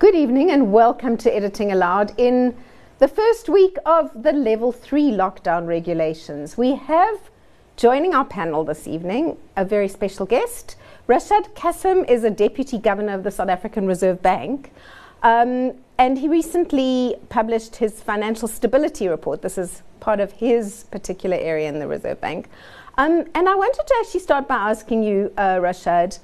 Good evening and welcome to Editing Allowed. In the first week of the level three lockdown regulations, we have joining our panel this evening a very special guest. Rashad Cassim is a deputy governor of the South African Reserve Bank. Um, and he recently published his financial stability report. This is part of his particular area in the Reserve Bank. Um, and I wanted to actually start by asking you, uh, Rashad,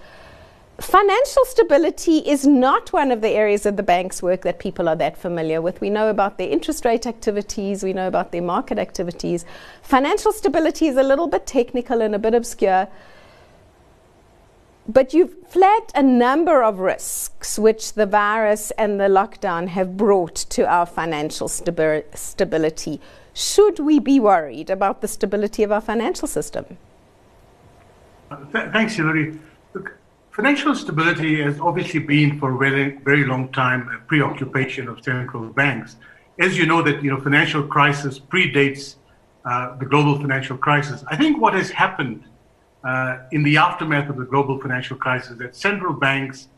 Financial stability is not one of the areas of the bank's work that people are that familiar with. We know about their interest rate activities, we know about their market activities. Financial stability is a little bit technical and a bit obscure. But you've flagged a number of risks which the virus and the lockdown have brought to our financial stabi- stability. Should we be worried about the stability of our financial system? Uh, th- thanks, Hilary. Financial stability has obviously been for a very, very long time a preoccupation of central banks. As you know, that you know, financial crisis predates uh, the global financial crisis. I think what has happened uh, in the aftermath of the global financial crisis that central banks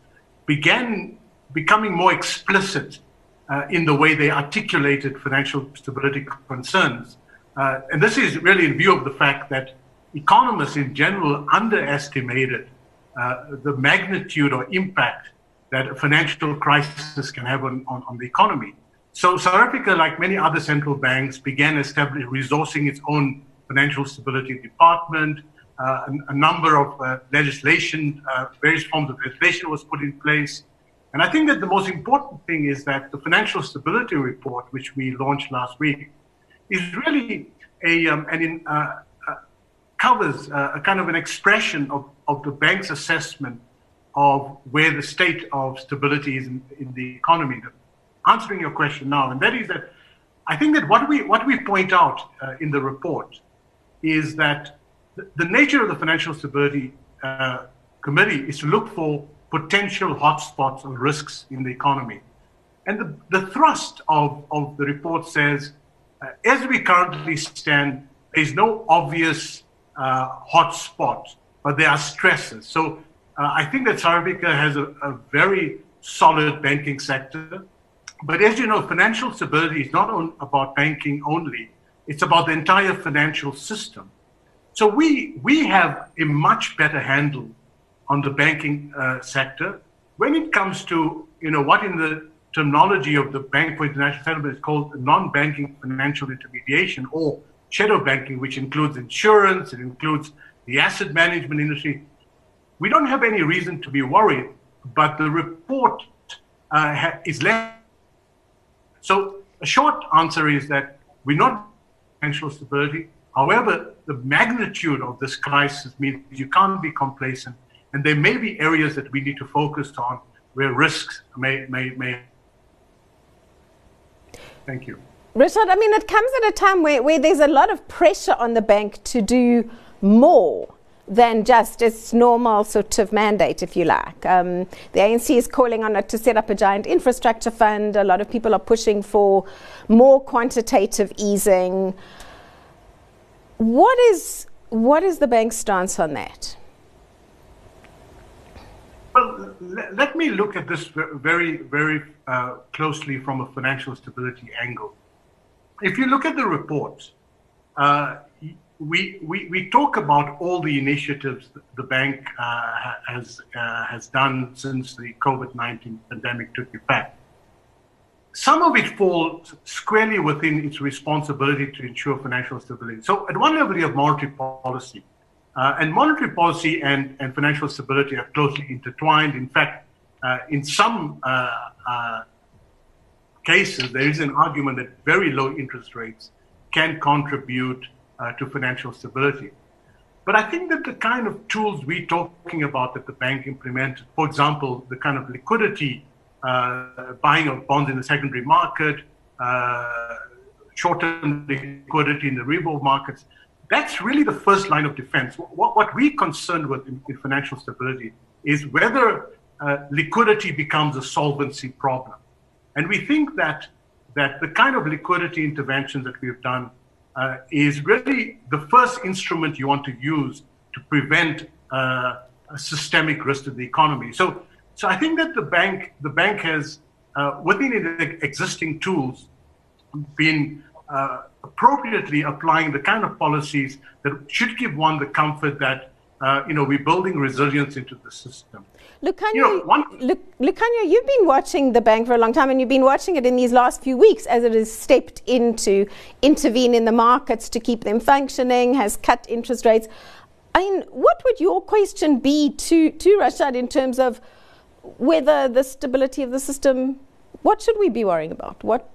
began becoming more explicit uh, in the way they articulated financial stability concerns. Uh, and this is really in view of the fact that economists in general underestimated uh, the magnitude or impact that a financial crisis can have on, on, on, the economy. So South Africa, like many other central banks, began establishing, resourcing its own financial stability department. Uh, a, a, number of uh, legislation, uh, various forms of legislation was put in place. And I think that the most important thing is that the financial stability report, which we launched last week, is really a, um, an in, uh, covers uh, a kind of an expression of, of the bank's assessment of where the state of stability is in, in the economy. Answering your question now, and that is that I think that what we what we point out uh, in the report is that the, the, nature of the financial stability uh, committee is to look for potential hotspots or risks in the economy. And the, the thrust of, of the report says, uh, as we currently stand, there's no obvious hot spots, but there are stresses. So uh, I think that Africa has a, a, very solid banking sector. But as you know, financial stability is not on, about banking only, it's about the entire financial system. So we, we have a much better handle on the banking uh, sector when it comes to you know what in the terminology of the Bank for International Settlement is called non-banking financial intermediation or shadow banking, which includes insurance, it includes the asset management industry. We don't have any reason to be worried, but the report uh, is less. So, a short answer is that we're not financial stability. However, the magnitude of this crisis means you can't be complacent, and there may be areas that we need to focus on where risks may may may. Thank you. Richard, I mean, it comes at a time where, where there's a lot of pressure on the bank to do more than just its normal sort of mandate, if you like. Um, the ANC is calling on it to set up a giant infrastructure fund. A lot of people are pushing for more quantitative easing. What is what is the bank's stance on that? Well, let me look at this very, very uh, closely from a financial stability angle if you look at the report, uh, we, we, we talk about all the initiatives the bank uh, has, uh, has done since the COVID 19 pandemic took effect. Some of it falls squarely within its responsibility to ensure financial stability. So, at one level, you have monetary policy. Uh, and monetary policy and, and financial stability are closely intertwined. In fact, uh, in some uh, cases, there is an argument that very low interest rates can contribute uh, to financial stability. But I think that the kind of tools we're talking about that the bank implemented, for example, the kind of liquidity, uh, buying of bonds in the secondary market, uh, short-term liquidity in the repo markets, that's really the first line of defense. What, what we're concerned with in, in financial stability is whether uh, liquidity becomes a solvency problem. And we think that, that the kind of liquidity intervention that we've done uh, is really the first instrument you want to use to prevent uh, a systemic risk to the economy. So, so I think that the bank, the bank has uh, within the existing tools, been uh, appropriately applying the kind of policies that should give one the comfort that uh, you know we're building resilience into the system. Lukanyo, you know, one, Lukanyo, you've been watching the bank for a long time, and you've been watching it in these last few weeks as it has stepped in to intervene in the markets to keep them functioning, has cut interest rates. I mean, what would your question be to to Rashad in terms of whether the stability of the system? What should we be worrying about? What?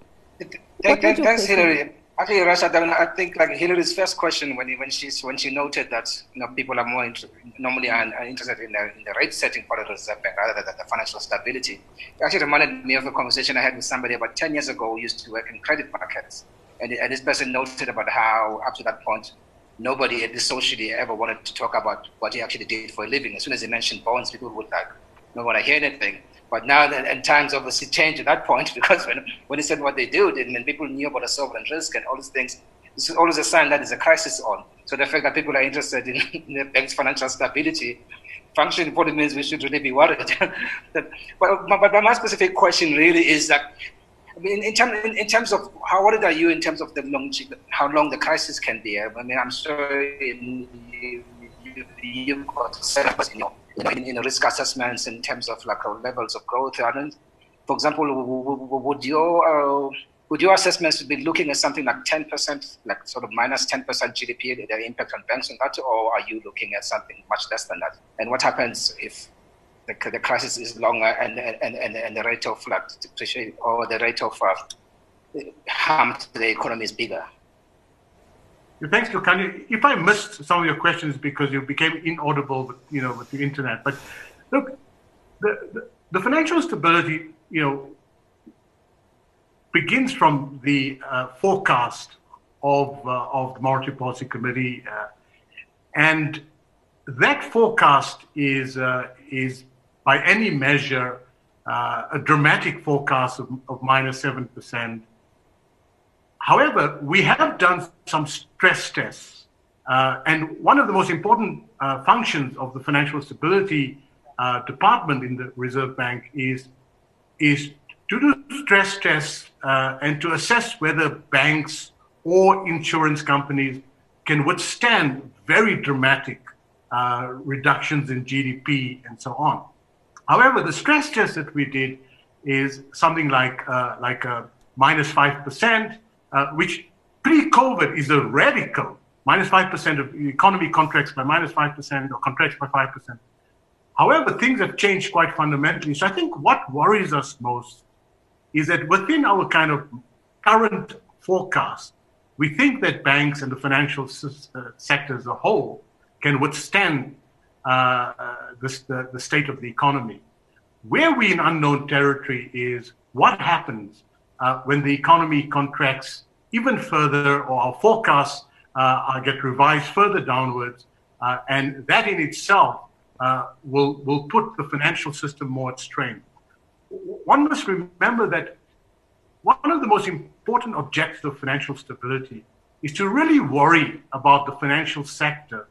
what thanks, Hillary. Actually, Rashad, I think like Hillary's first question when when she's when she noted that you know people are more inter- normally are, are, interested in the, in the rate setting part of the Reserve Bank rather than the financial stability. It actually reminded me of a conversation I had with somebody about ten years ago who used to work in credit markets, and, and this person noted about how up to that point nobody, at least socially, ever wanted to talk about what he actually did for a living. As soon as he mentioned bonds, people would like not want to hear anything. But now and times obviously changed at that point because when when he said what they do, then people knew about the sovereign risk and all these things. Is always a sign that there's a crisis on. So the fact that people are interested in, in the bank's financial stability function probably means we should really be worried. but, but, but my specific question really is that I mean, in, term, in, in, terms of how worried are you in terms of the long, how long the crisis can be? I mean, I'm sure in, you, you've got in, your, in, in risk assessments in terms of like levels of growth. And for example, would your uh, would your assessments be looking at something like 10%, like sort of minus 10% GDP, the impact on banks on that, or are you looking at something much less than that? And what happens if the, the crisis is longer and, and, and, and the rate of like, depreciation or the rate of uh, harm to the economy is bigger. Thanks, Lukanyo. If I missed some of your questions because you became inaudible, with, you know, with the internet, but look, the, the, the financial stability, you know, begins from the uh, forecast of uh, of the Monetary Policy Committee, uh, and that forecast is uh, is by any measure, uh, a dramatic forecast of, of minus 7%. However, we have done some stress tests. Uh, and one of the most important uh, functions of the Financial Stability uh, Department in the Reserve Bank is, is to do stress tests uh, and to assess whether banks or insurance companies can withstand very dramatic uh, reductions in GDP and so on. However, the stress test that we did is something like uh, like a minus five percent, uh, which pre-COVID is a radical minus five percent of the economy contracts by minus five percent or contracts by five percent. However, things have changed quite fundamentally. So I think what worries us most is that within our kind of current forecast, we think that banks and the financial uh, sector as a whole can withstand uh, the, the, the state of the economy. Where we in unknown territory is what happens uh, when the economy contracts even further or our forecasts uh, get revised further downwards. Uh, and that in itself uh, will, will put the financial system more at strain. One must remember that one of the most important objectives of financial stability is to really worry about the financial sector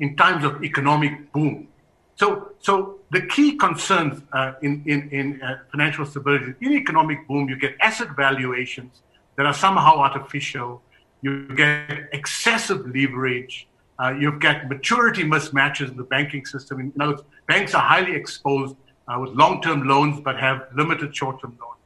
in times of economic boom. So, so the key concerns uh, in, in, in uh, financial stability, in economic boom, you get asset valuations that are somehow artificial. You get excessive leverage. Uh, you get maturity mismatches in the banking system. In other words, banks are highly exposed uh, with long-term loans but have limited short-term loans.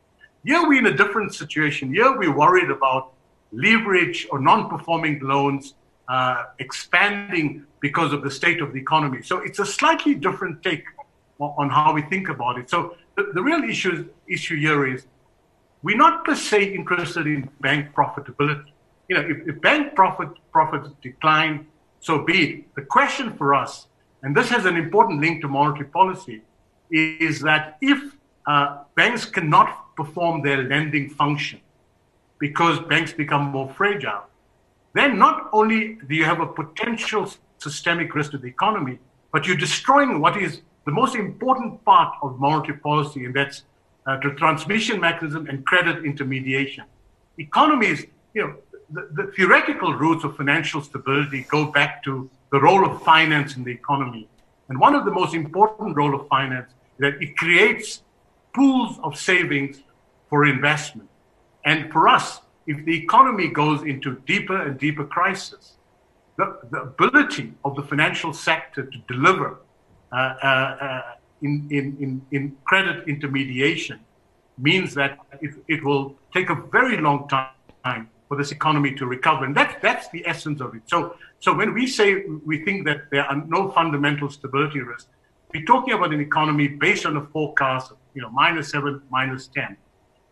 Here we're in a different situation. Here we're worried about leverage or non-performing loans uh, expanding because of the state of the economy. So it's a slightly different take on how we think about it. So the, the real issue, issue here is we're not per se interested in bank profitability. You know, if, if bank profit profits decline, so be it. The question for us, and this has an important link to monetary policy, is that if uh, banks cannot perform their lending function because banks become more fragile, then not only do you have a potential systemic risk to the economy, but you're destroying what is the most important part of monetary policy, and that's uh, the transmission mechanism and credit intermediation. Economies, you know, the, the theoretical roots of financial stability go back to the role of finance in the economy. And one of the most important role of finance is that it creates pools of savings for investment. And for us, if the economy goes into deeper and deeper crisis, the, the ability of the financial sector to deliver uh, uh, in, in, in, credit intermediation means that it, it will take a very long time for this economy to recover. And that, that's the essence of it. So, so when we say we think that there are no fundamental stability risks, we're talking about an economy based on a forecast of you know, minus seven, minus 10.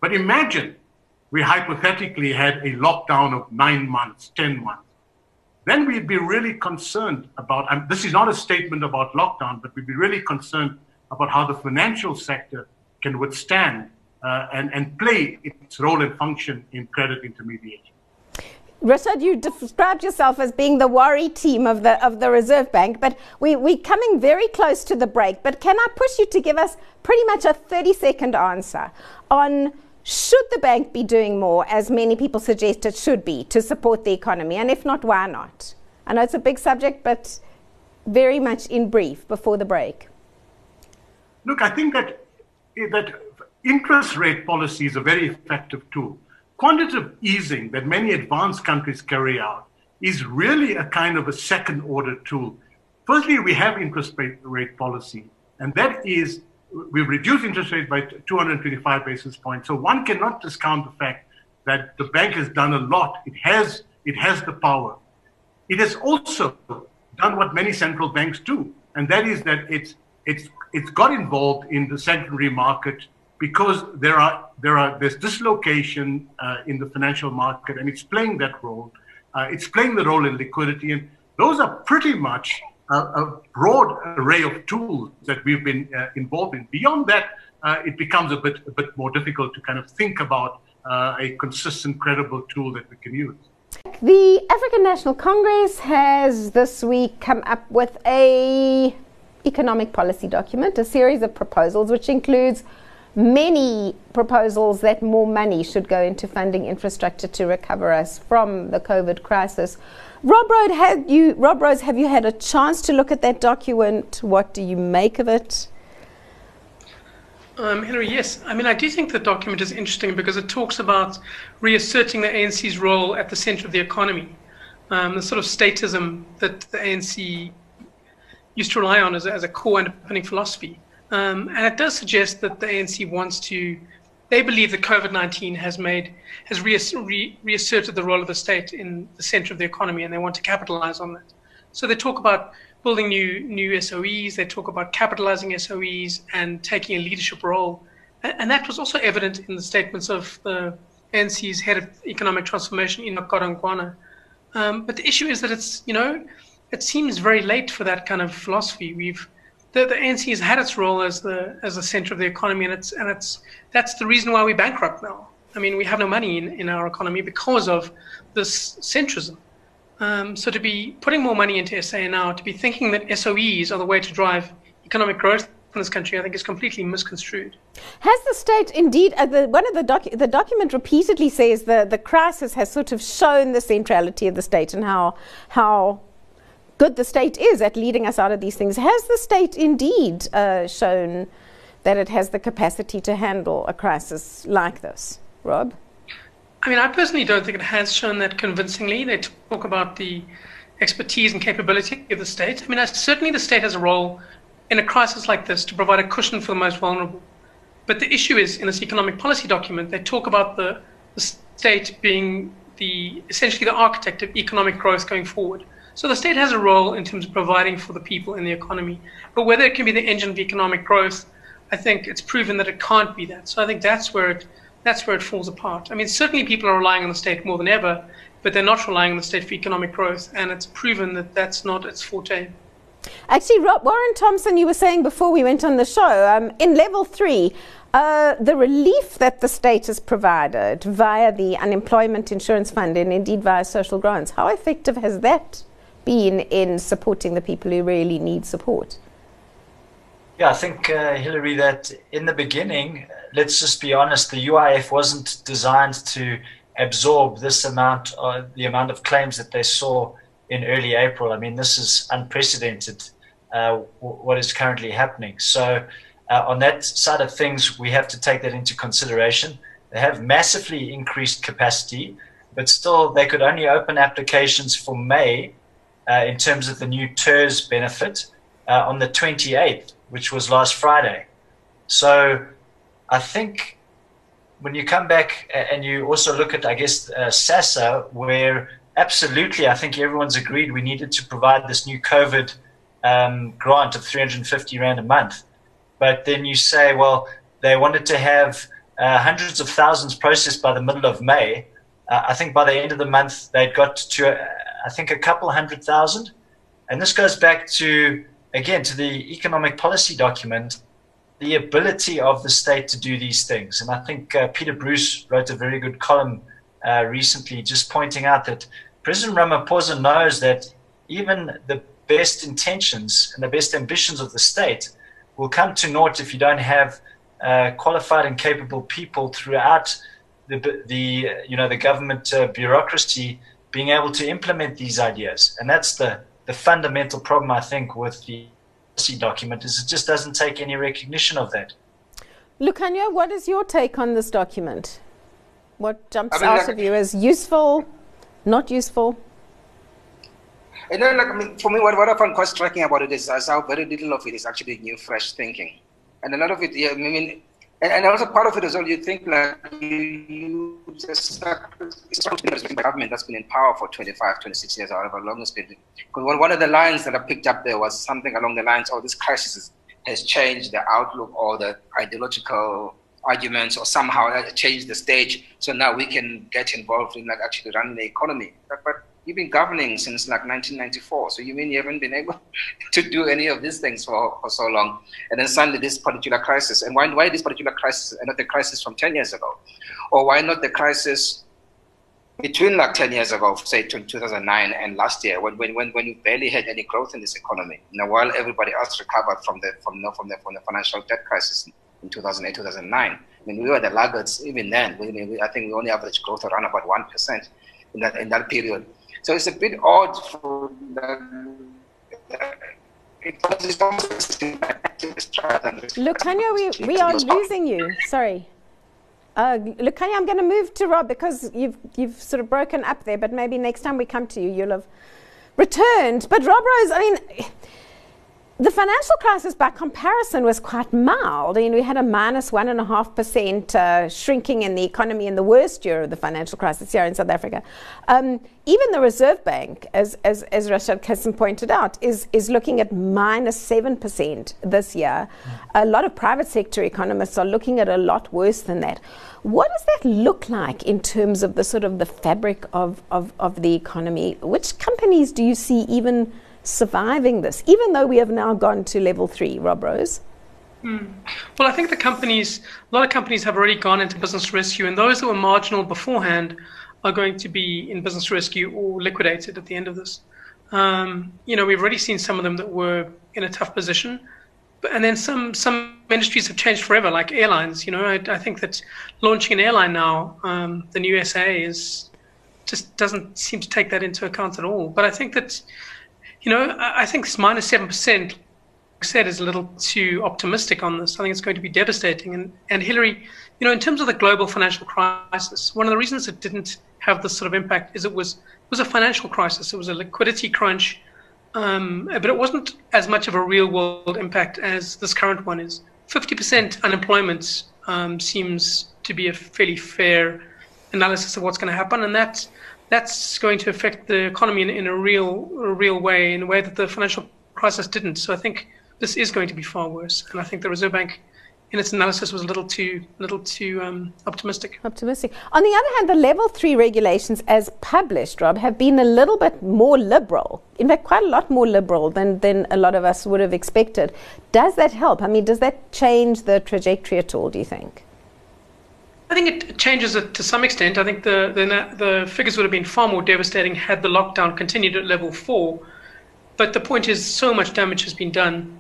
But imagine we hypothetically had a lockdown of nine months, 10 months. Then we'd be really concerned about, and this is not a statement about lockdown, but we'd be really concerned about how the financial sector can withstand uh, and, and play its role and function in credit intermediation. Richard, you described yourself as being the worry team of the of the Reserve Bank, but we, we're coming very close to the break. But can I push you to give us pretty much a 30 second answer on should the bank be doing more, as many people suggest it should be, to support the economy? And if not, why not? I know it's a big subject, but very much in brief before the break. Look, I think that, that interest rate policy is a very effective tool. Quantitative easing that many advanced countries carry out is really a kind of a second order tool. Firstly, we have interest rate, rate policy, and that is we've reduced interest rates by 225 basis points. So one cannot discount the fact that the bank has done a lot. It has it has the power. It has also done what many central banks do, and that is that it's it's it's got involved in the secondary market because there are there are there's dislocation uh, in the financial market, and it's playing that role. Uh, it's playing the role in liquidity, and those are pretty much a, a broad array of tools that we've been uh, involved in. Beyond that, uh, it becomes a bit a bit more difficult to kind of think about uh, a consistent, credible tool that we can use. The African National Congress has this week come up with a economic policy document, a series of proposals, which includes many proposals that more money should go into funding infrastructure to recover us from the COVID crisis. Rob Rose, have you, Rob Rose, have you had a chance to look at that document? What do you make of it? Um, Hilary, yes. I mean, I do think the document is interesting because it talks about reasserting the ANC's role at the center of the economy, um, the sort of statism that the ANC used to rely on as a, as a core underpinning philosophy. Um, and it does suggest that the ANC wants to they believe that COVID 19 has made, has re- reasserted the role of the state in the center of the economy, and they want to capitalize on that. So they talk about building new, new SOEs, they talk about capitalizing SOEs and taking a leadership role. And, and that was also evident in the statements of the ANC's head of economic transformation, Enoch Godongwana. Um, but the issue is that it's, you know, it seems very late for that kind of philosophy. We've the, the ANC has had its role as the as the center of the economy, and it's and it's that's the reason why we're bankrupt now. I mean, we have no money in, in our economy because of this centrism. Um, so to be putting more money into SA now, to be thinking that SOEs are the way to drive economic growth in this country, I think is completely misconstrued. Has the state indeed, uh, the, one of the, docu- the document repeatedly says the, the crisis has sort of shown the centrality of the state and how, how good the state is at leading us out of these things. Has the state indeed uh, shown that it has the capacity to handle a crisis like this? Rob? I mean, I personally don't think it has shown that convincingly. They talk about the expertise and capability of the state. I mean, certainly the state has a role in a crisis like this to provide a cushion for the most vulnerable. But the issue is, in this economic policy document, they talk about the, the state being the essentially the architect of economic growth going forward. So the state has a role in terms of providing for the people in the economy. But whether it can be the engine of economic growth, I think it's proven that it can't be that. So I think that's where it that's where it falls apart. I mean, certainly people are relying on the state more than ever, but they're not relying on the state for economic growth, and it's proven that that's not its forte. Actually, Rob, Warren Thompson, you were saying before we went on the show, um, in level three, uh, the relief that the state has provided via the unemployment insurance fund and indeed via social grants, how effective has that been in supporting the people who really need support? Yeah, I think, uh, Hilary, that in the beginning, let's just be honest, the UIF wasn't designed to absorb this amount, the amount of claims that they saw in early April. I mean, this is unprecedented, uh, w- what is currently happening. So, uh, on that side of things, we have to take that into consideration. They have massively increased capacity, but still they could only open applications for May in terms of the new TERS benefit uh, on the 28th, which was last Friday. So I think when you come back and you also look at, I guess, uh, SASSA, where absolutely I think everyone's agreed we needed to provide this new COVID um, grant of 350 Rand a month. But then you say, well, they wanted to have uh, hundreds of thousands processed by the middle of May. Uh, I think by the end of the month, they'd got to, uh, I think, a couple hundred thousand. And this goes back to, again, to the economic policy document, the ability of the state to do these things. And I think uh, Peter Bruce wrote a very good column uh, recently just pointing out that President Ramaphosa knows that even the best intentions and the best ambitions of the state will come to naught if you don't have uh, qualified and capable people throughout the, the you know the government uh, bureaucracy being able to implement these ideas, and that's the the fundamental problem I think with the policy document is it just doesn't take any recognition of that. Lukanyo, what is your take on this document? What jumps I mean, out like, of you as useful, not useful? And then, like, I mean, for me, what, what I find quite striking about it is, is how very little of it is actually new, fresh thinking. And a lot of it, yeah, I mean, and, and also part of it is all you think like you, just it's been government that's been in power for 25, 26 years, however long it's been. Because one, one of the lines that I picked up there was something along the lines, oh, this crisis has changed the outlook or the ideological arguments or somehow uh, changed the stage. So now we can get involved in like actually running the economy. But, but you've been governing since like 1994. So you mean you haven't been able to do any of these things for, for so long? And then suddenly this particular crisis. And why, why this particular crisis and not the crisis from 10 years ago? Or why not the crisis between like 10 years ago, say 2009 and last year, when, when, when, when you barely had any growth in this economy, you know, while everybody else recovered from the, from, know, from the, from the financial debt crisis in 2008, 2009. I mean, we were the laggards even then. We, I think we only averaged growth around about 1% in that, in that period. So it's a bit odd for the, Look, Tanya, we, we are losing you. Sorry. Uh, Kanya, I'm going to move to Rob because you've you've sort of broken up there. But maybe next time we come to you, you'll have returned. But Rob Rose, I mean, the financial crisis, by comparison, was quite mild. I mean, we had a minus one and a half percent uh, shrinking in the economy in the worst year of the financial crisis here in South Africa. Um, even the Reserve Bank, as as, as Rashad Cassim pointed out, is is looking at minus seven percent this year. Mm. A lot of private sector economists are looking at a lot worse than that. What does that look like in terms of the sort of the fabric of, of, of the economy? Which companies do you see even surviving this, even though we have now gone to level three, Rob Rose? Mm. Well, I think the companies, a lot of companies have already gone into business rescue, and those that were marginal beforehand are going to be in business rescue or liquidated at the end of this. Um, you know, we've already seen some of them that were in a tough position, and then some some industries have changed forever, like airlines. You know, I, I think that launching an airline now, um, the new SA is just doesn't seem to take that into account at all. But I think that you know, I think this minus seven percent said is a little too optimistic on this. I think it's going to be devastating. And and Hillary, you know, in terms of the global financial crisis, one of the reasons it didn't have this sort of impact is it was it was a financial crisis. It was a liquidity crunch, um, but it wasn't as much of a real world impact as this current one is. Fifty percent unemployment um, seems to be a fairly fair analysis of what's going to happen, and that that's going to affect the economy in, in a real a real way, in a way that the financial crisis didn't. So I think this is going to be far worse, and I think the Reserve Bank. In its analysis, was a little too, little too um, optimistic. Optimistic. On the other hand, the level three regulations, as published, Rob, have been a little bit more liberal. In fact, quite a lot more liberal than than a lot of us would have expected. Does that help? I mean, does that change the trajectory at all? Do you think? I think it changes it to some extent. I think the, the, the figures would have been far more devastating had the lockdown continued at level four. But the point is, so much damage has been done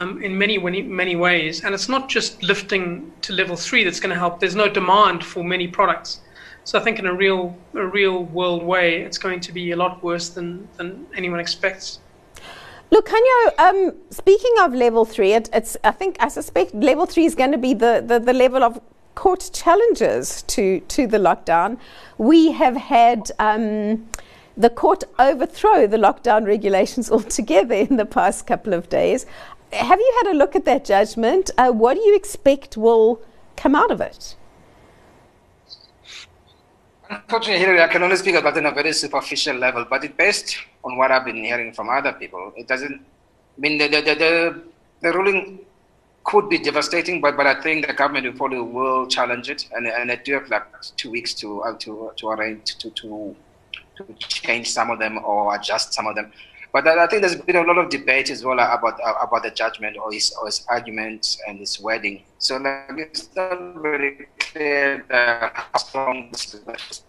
um, in many, many, ways, and it's not just lifting to level three that's going to help. There's no demand for many products, so I think in a real, a real world way, it's going to be a lot worse than than anyone expects. Lukanyo, um, speaking of level three, it, it's I think I suspect level three is going to be the, the, the level of court challenges to, to the lockdown. We have had um, the court overthrow the lockdown regulations altogether in the past couple of days. Have you had a look at that judgment? Uh, what do you expect will come out of it? Unfortunately, Hillary, I can only speak about it on a very superficial level, but it based on what I've been hearing from other people. It doesn't I mean the, the, the, the ruling could be devastating, but but I think the government will probably will challenge it, and and they do have like two weeks to uh, to to arrange to to to change some of them or adjust some of them. But I think there's been a lot of debate as well about uh, about the judgment or his, or his arguments and his wording. So like, it's not very clear uh, how strong this is.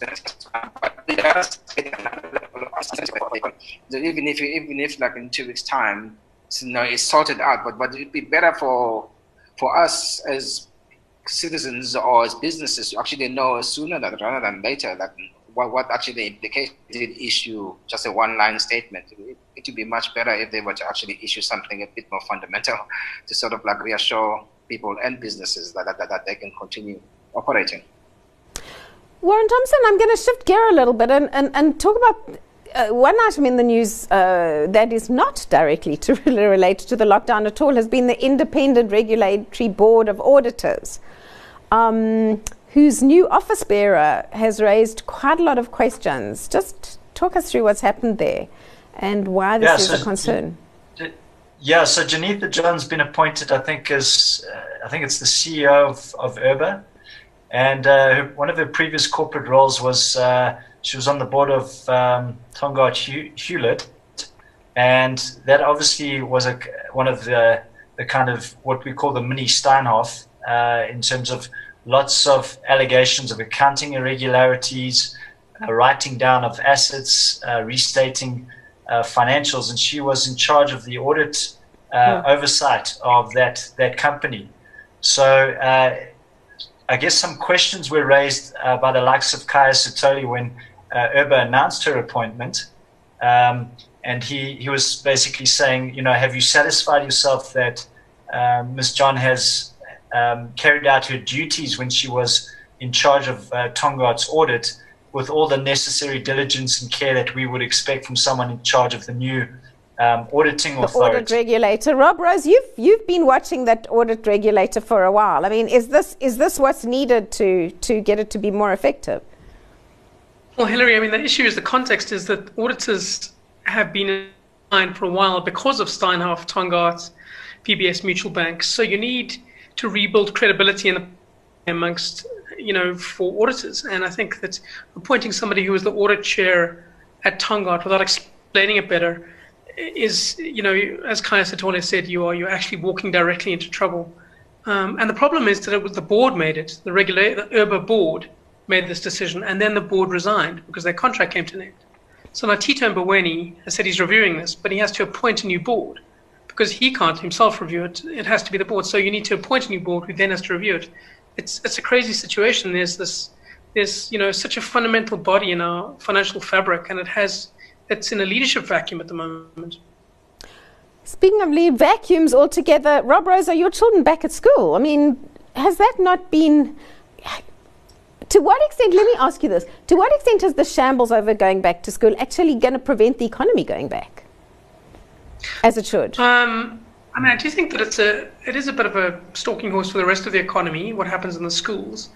Even if even if like in two weeks' time, you know, it's sorted out. But but it'd be better for for us as citizens or as businesses actually know sooner rather than later. Like what, what actually the implication did issue just a one line statement. It, it would be much better if they were to actually issue something a bit more fundamental to sort of like reassure people and businesses that, that, that they can continue operating. Warren Thompson, I'm going to shift gear a little bit and, and, and talk about uh, one item in the news uh, that is not directly to relate to the lockdown at all has been the Independent Regulatory Board of Auditors. Um, whose new office bearer has raised quite a lot of questions. Just talk us through what's happened there and why this yeah, is so a concern. Yeah, so Janitha John's been appointed, I think, as uh, I think it's the CEO of, of IRBA, and uh, one of her previous corporate roles was uh, she was on the board of um, Tongaat Hulett, and that obviously was a, one of the the kind of what we call the mini Steinhoff uh, in terms of lots of allegations of accounting irregularities, uh, writing down of assets, uh, restating uh, financials, and she was in charge of the audit uh, hmm. oversight of that that company. So uh, I guess some questions were raised uh, by the likes of Khaya Sithole when IRBA announced her appointment. Um, and he, he was basically saying, you know, have you satisfied yourself that Ms. John has um, carried out her duties when she was in charge of uh, audit with all the necessary diligence and care that we would expect from someone in charge of the new um, auditing the authority. audit regulator. Rob Rose, you've you've been watching that audit regulator for a while. I mean, is this is this what's needed to to get it to be more effective? Well, Hillary, I mean, the issue is the context is that auditors have been in line for a while because of Steinhoff, Tongaat, VBS Mutual Bank. So you need to rebuild credibility in the, amongst you know for auditors. And I think that appointing somebody who was the audit chair at Tongaat without explaining it better is you know as Khaya Sithole said, you are you're actually walking directly into trouble. Um, and the problem is that it was the board made it, the regulator, the IRBA board made this decision, and then the board resigned because their contract came to an end. So now Tito Mboweni has said he's reviewing this, but he has to appoint a new board because he can't himself review it. It has to be the board. So you need to appoint a new board who then has to review it. It's it's a crazy situation. There's this there's you know such a fundamental body in our financial fabric, and it has it's in a leadership vacuum at the moment. Speaking of lead vacuums altogether, Rob Rose, are your children back at school? I mean, has that not been to what extent, let me ask you this, to what extent is the shambles over going back to school actually going to prevent the economy going back? as it should? Um, I mean, I do think that it's a it is a bit of a stalking horse for the rest of the economy. What happens in the schools,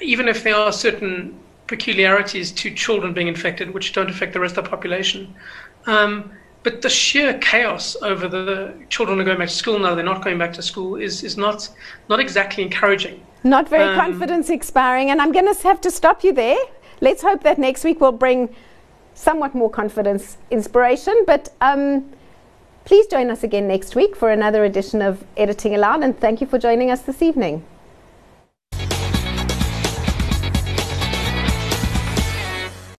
even if there are certain peculiarities to children being infected, which don't affect the rest of the population. Um, but the sheer chaos over the children are going back to school now they're not going back to school is, is not not exactly encouraging. Not very um, confidence expiring, and I'm going to have to stop you there. Let's hope that next week will bring somewhat more confidence, inspiration, but. Um, Please join us again next week for another edition of Editing Allowed, and thank you for joining us this evening.